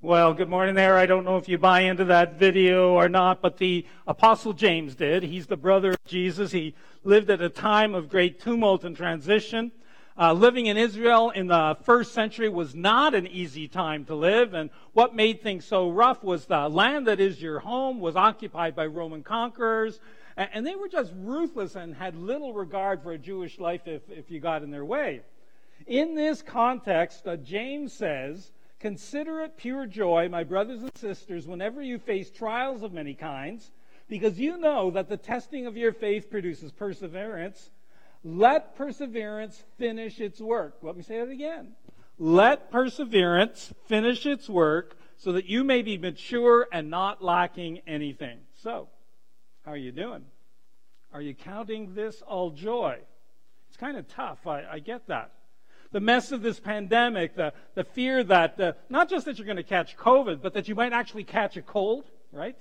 Well, good morning there. I don't know if you buy into that video or not, but the Apostle James did. He's the brother of Jesus. He lived at a time of great tumult and transition. Uh, living in Israel in the first century was not an easy time to live, and what made things so rough was the land that is your home was occupied by Roman conquerors, and, they were just ruthless and had little regard for a Jewish life if, if you got in their way. In this context, uh, James says, Consider it pure joy, my brothers and sisters, whenever you face trials of many kinds, because you know that the testing of your faith produces perseverance. Let perseverance finish its work. Let me say that again. Let perseverance finish its work so that you may be mature and not lacking anything. So, how are you doing? Are you counting this all joy? It's kind of tough. I, I get that the mess of this pandemic, the, the fear that uh, not just that you're going to catch COVID, but that you might actually catch a cold, right?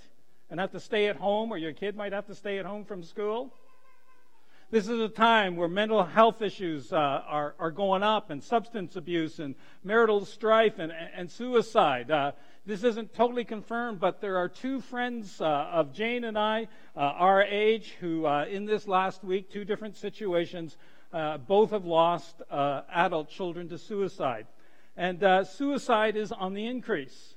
And have to stay at home, or your kid might have to stay at home from school. This is a time where mental health issues uh, are, are going up, and substance abuse, and marital strife, and, and suicide. Uh, this isn't totally confirmed, but there are two friends uh, of Jane and I, uh, our age, who uh, in this last week, two different situations, uh, both have lost uh, adult children to suicide. And uh, suicide is on the increase.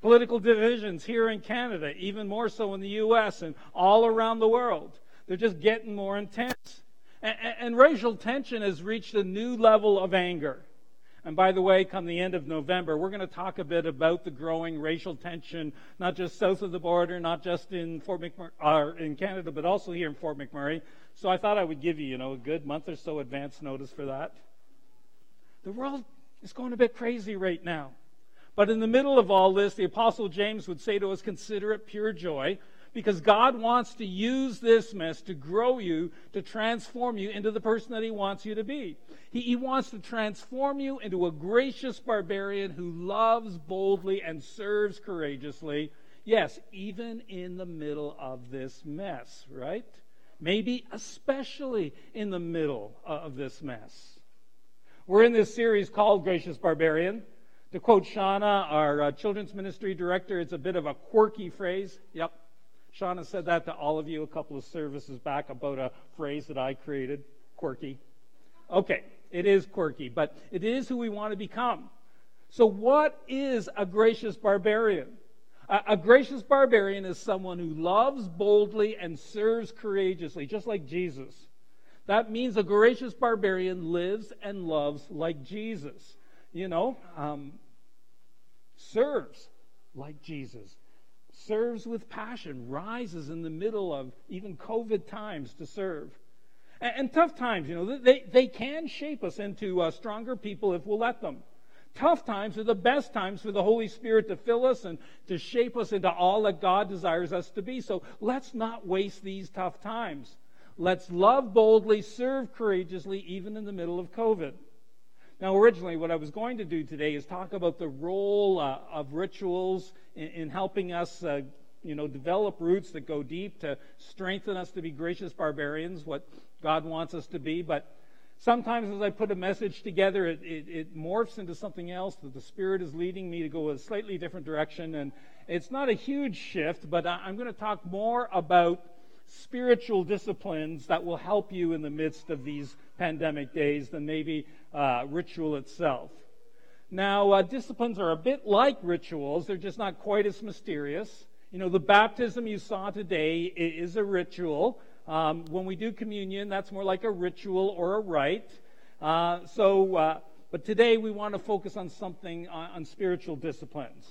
Political divisions here in Canada, even more so in the U.S. and all around the world, they're just getting more intense. And, and racial tension has reached a new level of anger. And by the way, come the end of November, we're going to talk a bit about the growing racial tension, not just south of the border, not just in Fort McMurray, uh, in Canada, but also here in Fort McMurray. So I thought I would give you, you know, a good month or so advance notice for that. The world is going a bit crazy right now. But in the middle of all this, the Apostle James would say to us, consider it pure joy because God wants to use this mess to grow you, to transform you into the person that He wants you to be. He, he, wants to transform you into a gracious barbarian who loves boldly and serves courageously. Yes, even in the middle of this mess, right? Maybe especially in the middle of this mess. We're in this series called Gracious Barbarian. To quote Shauna, our uh, children's ministry director, it's a bit of a quirky phrase. Yep, Shauna said that to all of you a couple of services back about a phrase that I created quirky. Okay, it is quirky, but it is who we want to become. So, what is a gracious barbarian? A, gracious barbarian is someone who loves boldly and serves courageously, just like Jesus. That means a gracious barbarian lives and loves like Jesus. You know, um, serves like Jesus serves with passion, rises in the middle of even COVID times to serve. And, and tough times, you know, they, they can shape us into uh, stronger people if we'll let them. Tough times are the best times for the Holy Spirit to fill us and to shape us into all that God desires us to be. So let's not waste these tough times. Let's love boldly, serve courageously, even in the middle of COVID. Now, originally, what I was going to do today is talk about the role uh, of rituals in, in helping us, uh, you know, develop roots that go deep to strengthen us to be gracious barbarians, what God wants us to be. But sometimes, as I put a message together, it, it, it morphs into something else that the Spirit is leading me to go a slightly different direction. And it's not a huge shift, but I'm going to talk more about spiritual disciplines that will help you in the midst of these pandemic days than maybe uh, ritual itself. Now, uh, disciplines are a bit like rituals, they're just not quite as mysterious. You know, the baptism you saw today is a ritual. Um, when we do communion, that's more like a ritual or a rite. Uh, so, uh, but today we want to focus on something on, on spiritual disciplines.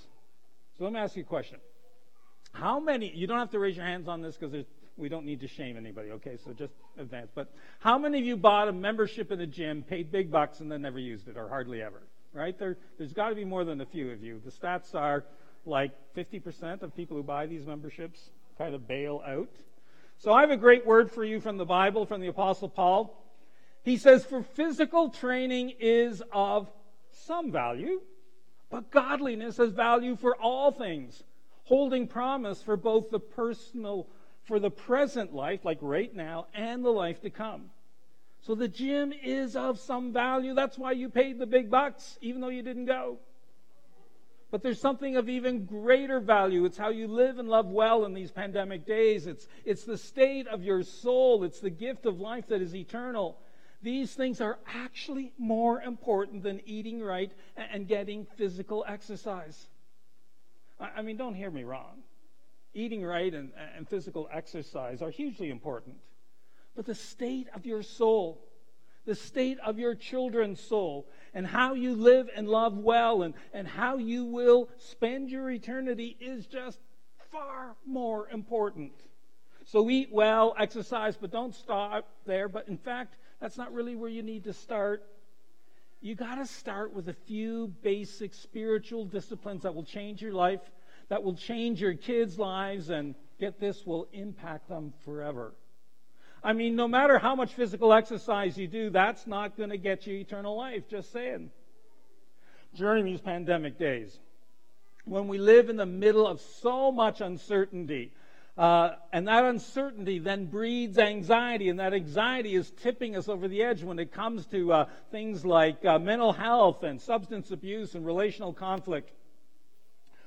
So let me ask you a question. How many, you don't have to raise your hands on this because we don't need to shame anybody, okay? So just advance. But how many of you bought a membership in a gym, paid big bucks, and then never used it, or hardly ever? Right? There, there's got to be more than a few of you. The stats are like 50% of people who buy these memberships kind of bail out. So I have a great word for you from the Bible, from the Apostle Paul. He says, For physical training is of some value, but godliness has value for all things, holding promise for both the personal for the present life, like right now, and the life to come. So the gym is of some value. That's why you paid the big bucks, even though you didn't go. But there's something of even greater value. It's how you live and love well in these pandemic days. It's, it's the state of your soul. It's the gift of life that is eternal. These things are actually more important than eating right and getting physical exercise. I mean, don't hear me wrong. Eating right and, and physical exercise are hugely important. But the state of your soul, the state of your children's soul, and how you live and love well, and, and how you will spend your eternity is just far more important. So eat well, exercise, but don't stop there. But in fact, that's not really where you need to start. You got to start with a few basic spiritual disciplines that will change your life, that will change your kids' lives, and get this, will impact them forever. I mean, no matter how much physical exercise you do, that's not going to get you eternal life. Just saying. During these pandemic days, when we live in the middle of so much uncertainty, uh, and that uncertainty then breeds anxiety, and that anxiety is tipping us over the edge when it comes to uh, things like uh, mental health and substance abuse and relational conflict.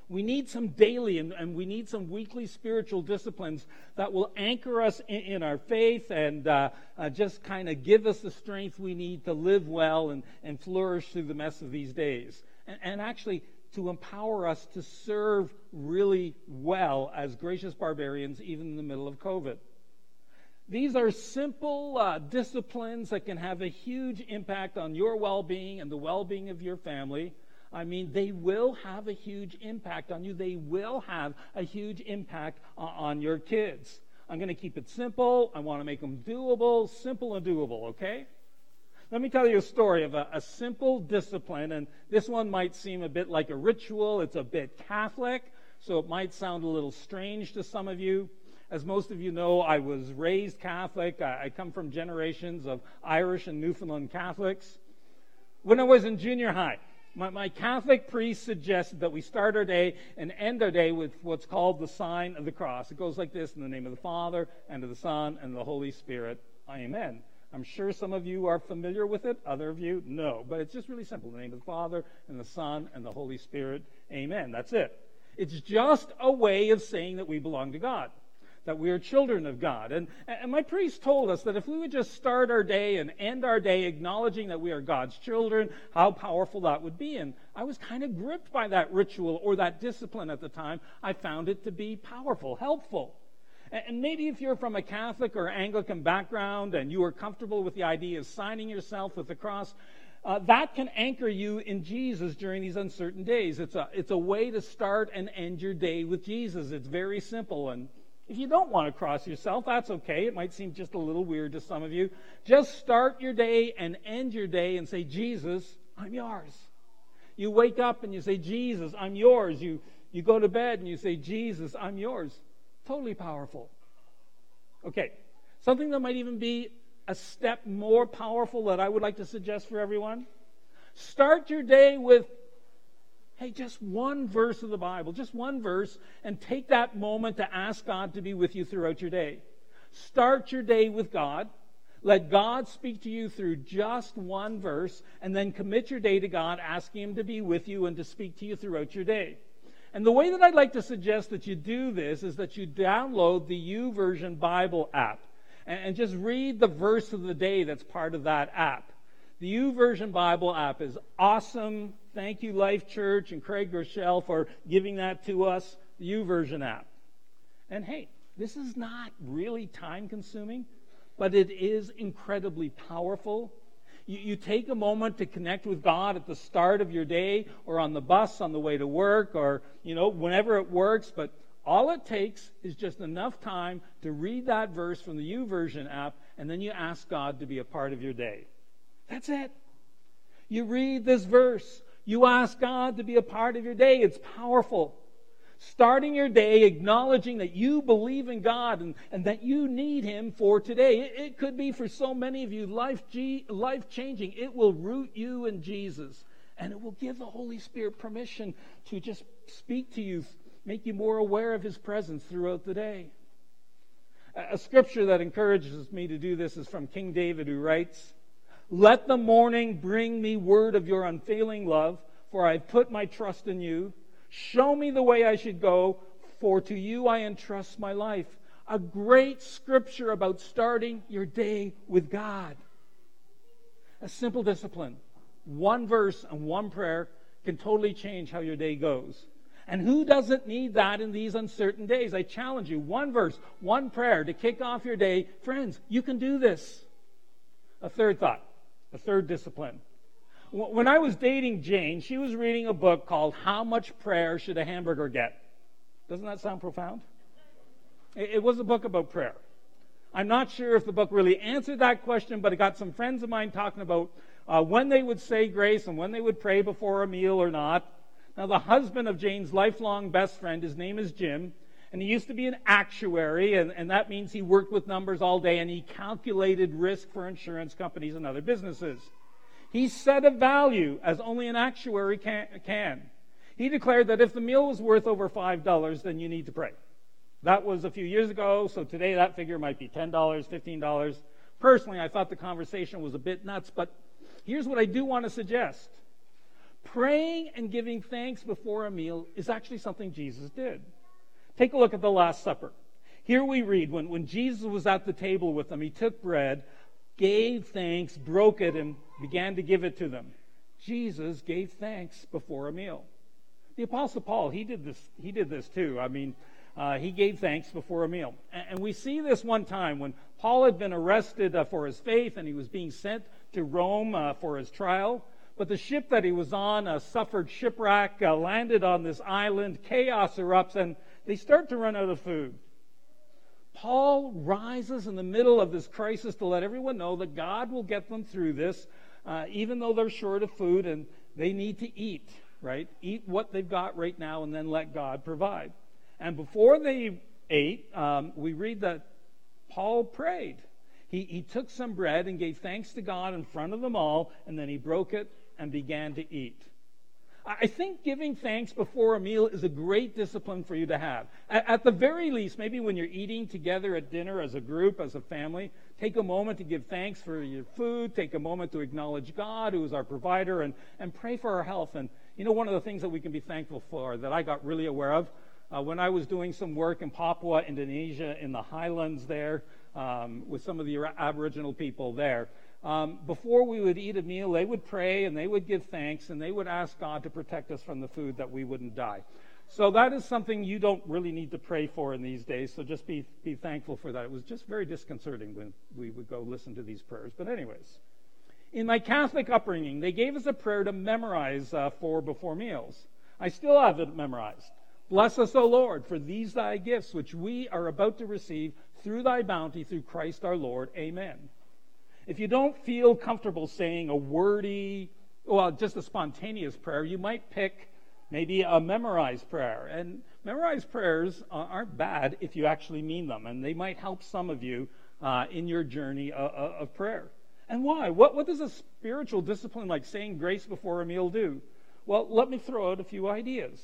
We need some daily and, and we need some weekly spiritual disciplines that will anchor us in, in our faith and uh, uh, just kind of give us the strength we need to live well and, and flourish through the mess of these days. And, and actually, to empower us to serve really well as gracious barbarians, even in the middle of COVID. These are simple uh, disciplines that can have a huge impact on your well being and the well being of your family. I mean, they will have a huge impact on you. They will have a huge impact on your kids. I'm going to keep it simple. I want to make them doable, simple and doable, okay? Let me tell you a story of a, a, simple discipline, and this one might seem a bit like a ritual. It's a bit Catholic, so it might sound a little strange to some of you. As most of you know, I was raised Catholic. I, I come from generations of Irish and Newfoundland Catholics. When I was in junior high, my, my, Catholic priest suggested that we start our day and end our day with what's called the sign of the cross. It goes like this in the name of the Father, and of the Son, and the Holy Spirit. Amen. I'm sure some of you are familiar with it, other of you, no. But it's just really simple. In the name of the Father, and the Son, and the Holy Spirit. Amen. That's it. It's just a way of saying that we belong to God, that we are children of God. And, and my priest told us that if we would just start our day and end our day acknowledging that we are God's children, how powerful that would be. And I was kind of gripped by that ritual or that discipline at the time. I found it to be powerful, helpful. And maybe if you're from a Catholic or Anglican background and you are comfortable with the idea of signing yourself with the cross, uh, that can anchor you in Jesus during these uncertain days. It's a, it's a way to start and end your day with Jesus. It's very simple. And if you don't want to cross yourself, that's okay. It might seem just a little weird to some of you. Just start your day and end your day and say, Jesus, I'm yours. You wake up and you say, Jesus, I'm yours. You, you go to bed and you say, Jesus, I'm yours. Totally powerful. Okay, something that might even be a step more powerful that I would like to suggest for everyone. Start your day with, hey, just one verse of the Bible, just one verse, and take that moment to ask God to be with you throughout your day. Start your day with God. Let God speak to you through just one verse, and then commit your day to God, asking Him to be with you and to speak to you throughout your day. And the way that I'd like to suggest that you do this is that you download the YouVersion Bible app and, just read the verse of the day that's part of that app. The YouVersion Bible app is awesome. Thank you, Life Church and Craig Groeschel, for giving that to us. The YouVersion app. And hey, this is not really time consuming, but it is incredibly powerful you, you take a moment to connect with God at the start of your day or on the bus on the way to work or, you know, whenever it works. But all it takes is just enough time to read that verse from the YouVersion app, and then you ask God to be a part of your day. That's it. You read this verse. You ask God to be a part of your day. It's powerful starting your day acknowledging that you believe in God and, and that you need Him for today. It, it could be for so many of you life, life changing. It will root you in Jesus and it will give the Holy Spirit permission to just speak to you, make you more aware of His presence throughout the day. A, a scripture that encourages me to do this is from King David, who writes, Let the morning bring me word of your unfailing love, for I have put my trust in you. Show me the way I should go, for to you I entrust my life. A great scripture about starting your day with God. A simple discipline. One verse and one prayer can totally change how your day goes. And who doesn't need that in these uncertain days? I challenge you one verse, one prayer to kick off your day. Friends, you can do this. A third thought, a third discipline. When I was dating Jane, she was reading a book called How Much Prayer Should a Hamburger Get? Doesn't that sound profound? It was a book about prayer. I'm not sure if the book really answered that question, but it got some friends of mine talking about uh, when they would say grace and when they would pray before a meal or not. Now, the husband of Jane's lifelong best friend, his name is Jim, and he used to be an actuary, and, and that means he worked with numbers all day and he calculated risk for insurance companies and other businesses. He set a value as only an actuary can. can. He declared that if the meal was worth over $5, then you need to pray. That was a few years ago, so today that figure might be $10, $15. Personally, I thought the conversation was a bit nuts, but here's what I do want to suggest. Praying and giving thanks before a meal is actually something Jesus did. Take a look at the Last Supper. Here we read when, when Jesus was at the table with them, he took bread, gave thanks, broke it, and began to give it to them. Jesus gave thanks before a meal. The Apostle Paul, he did this, he did this too. I mean, uh, he gave thanks before a meal. And, and, we see this one time when Paul had been arrested uh, for his faith and he was being sent to Rome uh, for his trial. But the ship that he was on uh, suffered shipwreck, uh, landed on this island, chaos erupts, and they start to run out of food. Paul rises in the middle of this crisis to let everyone know that God will get them through this, uh, even though they're short of food and they need to eat, right? Eat what they've got right now and then let God provide. And before they ate, um, we read that Paul prayed. He, he took some bread and gave thanks to God in front of them all, and then he broke it and began to eat. I think giving thanks before a meal is a great discipline for you to have. At, the very least, maybe when you're eating together at dinner as a group, as a family, take a moment to give thanks for your food, take a moment to acknowledge God, who is our provider, and, and pray for our health. And you know, one of the things that we can be thankful for that I got really aware of uh, when I was doing some work in Papua, Indonesia, in the highlands there, um, with some of the Aboriginal people there um, before we would eat a meal, they would pray and they would give thanks and they would ask God to protect us from the food that we wouldn't die. So that is something you don't really need to pray for in these days. So just be, be thankful for that. It was just very disconcerting when we would go listen to these prayers. But, anyways, in my Catholic upbringing, they gave us a prayer to memorize uh, for before meals. I still have it memorized. Bless us, O Lord, for these thy gifts, which we are about to receive through thy bounty, through Christ our Lord. Amen. If you don't feel comfortable saying a wordy, well, just a spontaneous prayer, you might pick maybe a memorized prayer. And memorized prayers aren't bad if you actually mean them, and they might help some of you uh, in your journey of, uh, uh, of prayer. And why? What, what does a spiritual discipline like saying grace before a meal do? Well, let me throw out a few ideas.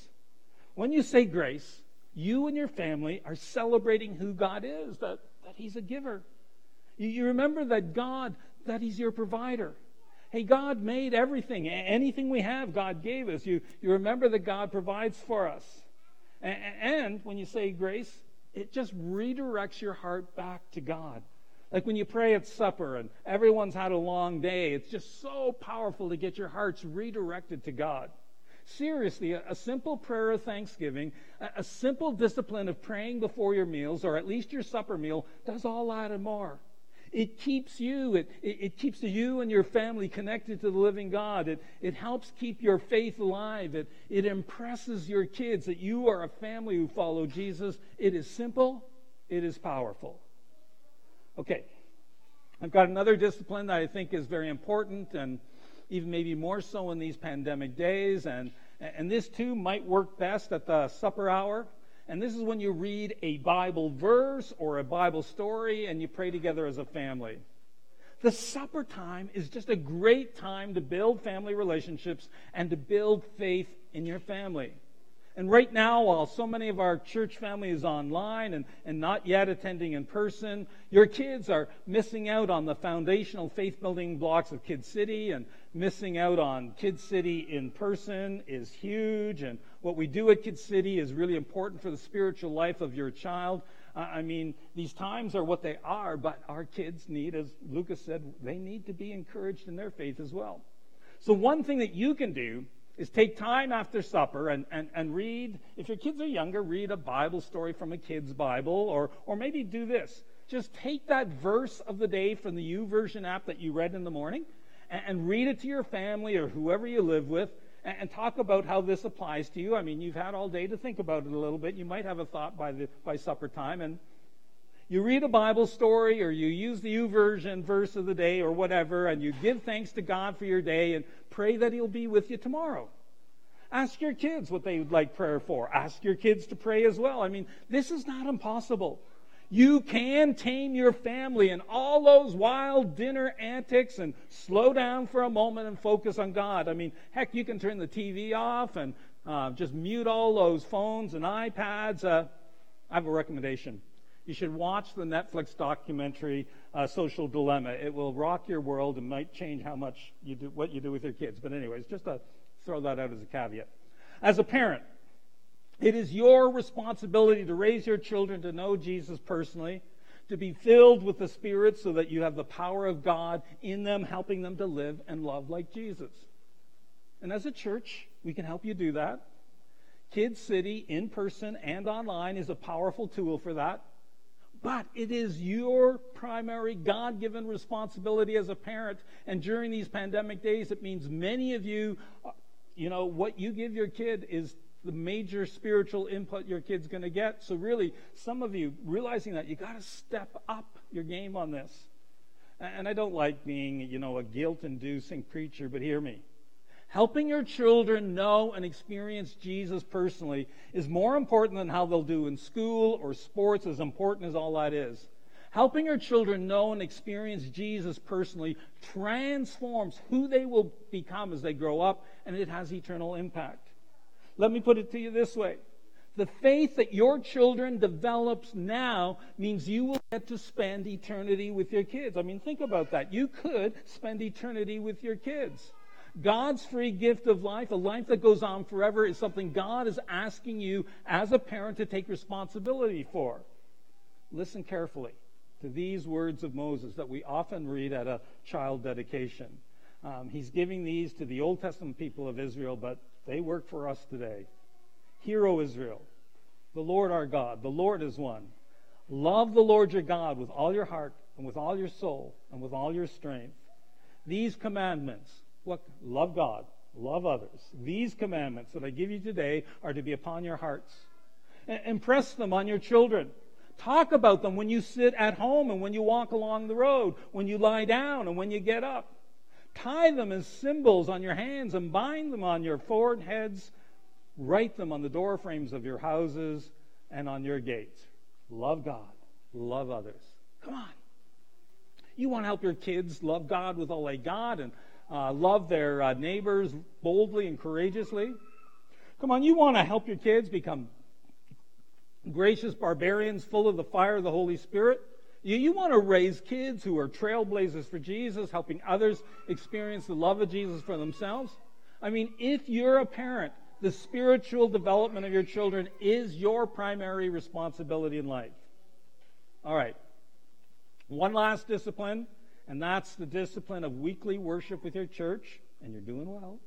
When you say grace, you and your family are celebrating who God is, that, that He's a giver, you, remember that God, that He's your provider. Hey, God made everything. Anything we have, God gave us. You, you remember that God provides for us. And, and when you say grace, it just redirects your heart back to God. Like when you pray at supper and everyone's had a long day, it's just so powerful to get your hearts redirected to God. Seriously, a, a simple prayer of thanksgiving, a, a simple discipline of praying before your meals, or at least your supper meal, does all that and more. It keeps you, it, it, it, keeps you and your family connected to the living God. It, it helps keep your faith alive. It, it impresses your kids that you are a family who follow Jesus. It is simple, it is powerful. Okay, I've got another discipline that I think is very important and even maybe more so in these pandemic days. And, and this too might work best at the supper hour. And this is when you read a Bible verse or a Bible story and you pray together as a family. The supper time is just a great time to build family relationships and to build faith in your family. And right now, while so many of our church family is online and, and not yet attending in person, your kids are missing out on the foundational faith building blocks of Kid City and missing out on Kid City in person is huge. And what we do at Kid City is really important for the spiritual life of your child. I mean, these times are what they are, but our kids need, as Lucas said, they need to be encouraged in their faith as well. So one thing that you can do is take time after supper and, and, and read, if your kids are younger, read a Bible story from a kid's Bible, or, or maybe do this. Just take that verse of the day from the YouVersion app that you read in the morning and, and read it to your family or whoever you live with and, and, talk about how this applies to you. I mean, you've had all day to think about it a little bit. You might have a thought by, the, by supper time and you read a Bible story or you use the YouVersion verse of the day or whatever, and you give thanks to God for your day and pray that He'll be with you tomorrow. Ask your kids what they would like prayer for. Ask your kids to pray as well. I mean, this is not impossible. You can tame your family and all those wild dinner antics and slow down for a moment and focus on God. I mean, heck, you can turn the TV off and uh, just mute all those phones and iPads. Uh, I have a recommendation. You should watch the Netflix documentary uh, Social Dilemma. It will rock your world and might change how much you do, what you do with your kids. But anyways, just to throw that out as a caveat. As a parent, it is your responsibility to raise your children to know Jesus personally, to be filled with the Spirit so that you have the power of God in them, helping them to live and love like Jesus. And as a church, we can help you do that. Kids City, in person and online, is a powerful tool for that. But it is your primary God given responsibility as a parent. And during these pandemic days, it means many of you, you know, what you give your kid is the major spiritual input your kid's going to get. So, really, some of you realizing that, you got to step up your game on this. And I don't like being, you know, a guilt inducing preacher, but hear me. Helping your children know and experience Jesus personally is more important than how they'll do in school or sports, as important as all that is. Helping your children know and experience Jesus personally transforms who they will become as they grow up, and it has eternal impact. Let me put it to you this way. The faith that your children develops now means you will get to spend eternity with your kids. I mean, think about that. You could spend eternity with your kids. God's free gift of life, a life that goes on forever, is something God is asking you as a parent to take responsibility for. Listen carefully to these words of Moses that we often read at a child dedication. Um, he's giving these to the Old Testament people of Israel, but they work for us today. Hear, O Israel, the Lord our God, the Lord is one. Love the Lord your God with all your heart and with all your soul and with all your strength. These commandments what? Love God, love others. These commandments that I give you today are to be upon your hearts. Impress them on your children. Talk about them when you sit at home and when you walk along the road, when you lie down and when you get up. Tie them as symbols on your hands and bind them on your foreheads. Write them on the door frames of your houses and on your gates. Love God, love others. Come on. You want to help your kids love God with all they got and uh, love their uh, neighbors boldly and courageously. Come on, you want to help your kids become gracious barbarians full of the fire of the Holy Spirit. You, you want to raise kids who are trailblazers for Jesus, helping others experience the love of Jesus for themselves. I mean, if you're a parent, the spiritual development of your children is your primary responsibility in life. All right. One last discipline and that's the discipline of weekly worship with your church, and you're doing well.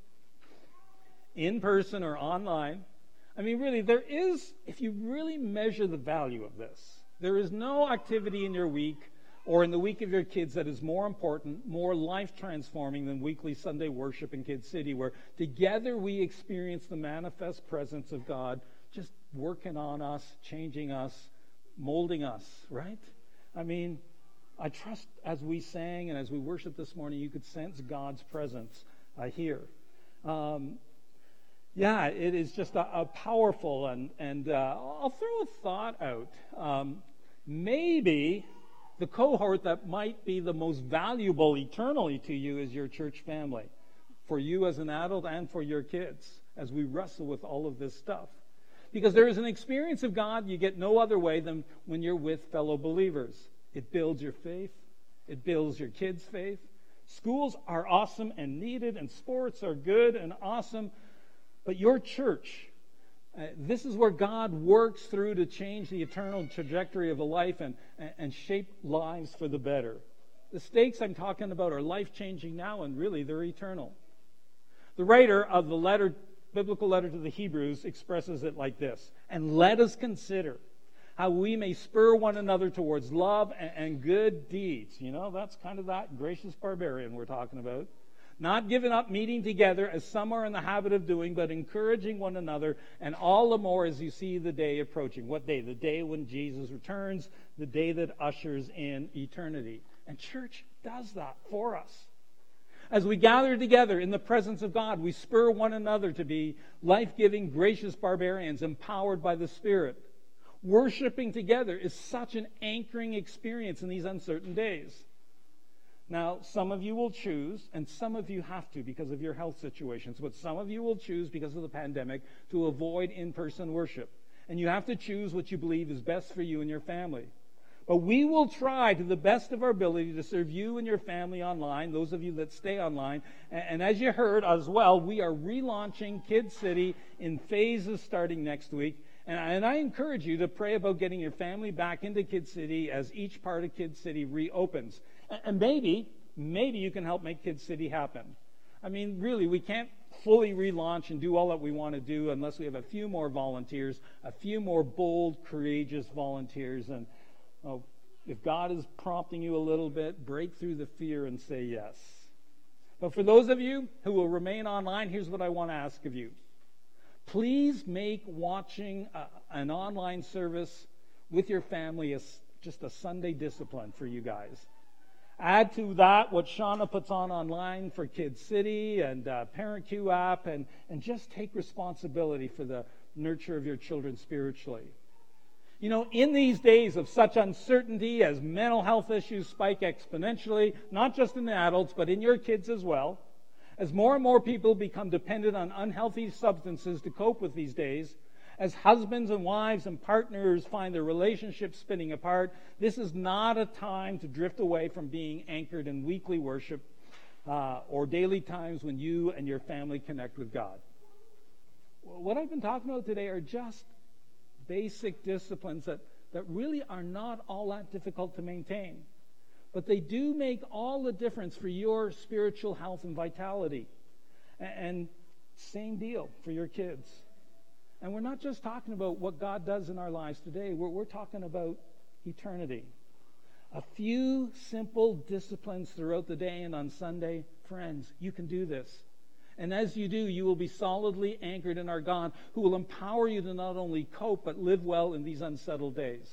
In person or online. I mean, really, there is, if you really measure the value of this, there is no activity in your week or in the week of your kids that is more important, more life transforming than weekly Sunday worship in Kid City, where together we experience the manifest presence of God just working on us, changing us, molding us, right? I mean, I trust as we sang and as we worshiped this morning, you could sense God's presence uh, here. Um, yeah, it is just a, a powerful, and, and uh, I'll throw a thought out. Um, maybe the cohort that might be the most valuable eternally to you is your church family, for you as an adult and for your kids, as we wrestle with all of this stuff. Because there is an experience of God you get no other way than when you're with fellow believers. It builds your faith, it builds your kids' faith. Schools are awesome and needed, and sports are good and awesome, but your church, uh, this is where God works through to change the eternal trajectory of a life and, and shape lives for the better. The stakes I'm talking about are life changing now, and really they're eternal. The writer of the letter, biblical letter to the Hebrews expresses it like this And let us consider how we may spur one another towards love and, and good deeds. You know, that's kind of that gracious barbarian we're talking about. Not giving up meeting together as some are in the habit of doing, but encouraging one another, and all the more as you see the day approaching. What day? The day when Jesus returns, the day that ushers in eternity. And church does that for us. As we gather together in the presence of God, we spur one another to be life giving, gracious barbarians empowered by the Spirit. Worshipping together is such an anchoring experience in these uncertain days. Now, some of you will choose, and some of you have to because of your health situations, but some of you will choose because of the pandemic to avoid in person worship. And you have to choose what you believe is best for you and your family. But we will try to the best of our ability to serve you and your family online, those of you that stay online. And, as you heard as well, we are relaunching Kid City in phases starting next week. And, and I encourage you to pray about getting your family back into Kid City as each part of Kid City reopens. And maybe, maybe you can help make Kid City happen. I mean, really, we can't fully relaunch and do all that we want to do unless we have a few more volunteers, a few more bold, courageous volunteers. And Oh, if God is prompting you a little bit, break through the fear and say yes. But for those of you who will remain online, here's what I want to ask of you. Please make watching a, an online service with your family a, just a Sunday discipline for you guys. Add to that what Shauna puts on online for Kids City and uh, ParentCue app, and, and just take responsibility for the nurture of your children spiritually. You know, in these days of such uncertainty as mental health issues spike exponentially, not just in the adults, but in your kids as well, as more and more people become dependent on unhealthy substances to cope with these days, as husbands and wives and partners find their relationships spinning apart, this is not a time to drift away from being anchored in weekly worship uh, or daily times when you and your family connect with God. What I've been talking about today are just basic disciplines that, that really are not all that difficult to maintain. But they do make all the difference for your spiritual health and vitality. And same deal for your kids. And we're not just talking about what God does in our lives today, we're, we're talking about eternity. A few simple disciplines throughout the day and on Sunday, friends, you can do this. And as you do, you will be solidly anchored in our God, who will empower you to not only cope, but live well in these unsettled days.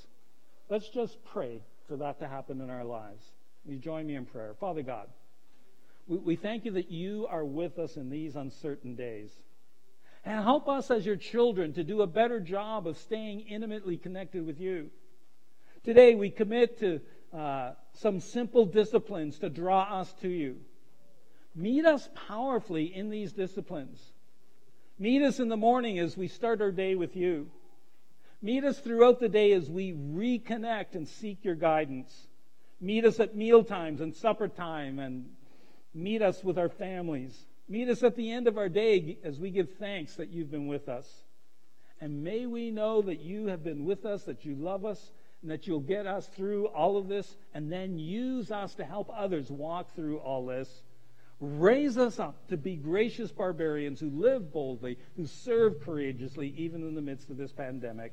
Let's just pray for that to happen in our lives. You join me in prayer? Father God, we, we thank you that you are with us in these uncertain days. And help us as your children to do a better job of staying intimately connected with you. Today, we commit to uh, some simple disciplines to draw us to you. Meet us powerfully in these disciplines. Meet us in the morning as we start our day with you. Meet us throughout the day as we reconnect and seek your guidance. Meet us at meal times and supper time and meet us with our families. Meet us at the end of our day as we give thanks that you've been with us. And may we know that you have been with us, that you love us, and that you'll get us through all of this, and then use us to help others walk through all this. Raise us up to be gracious barbarians who live boldly, who serve courageously, even in the midst of this pandemic.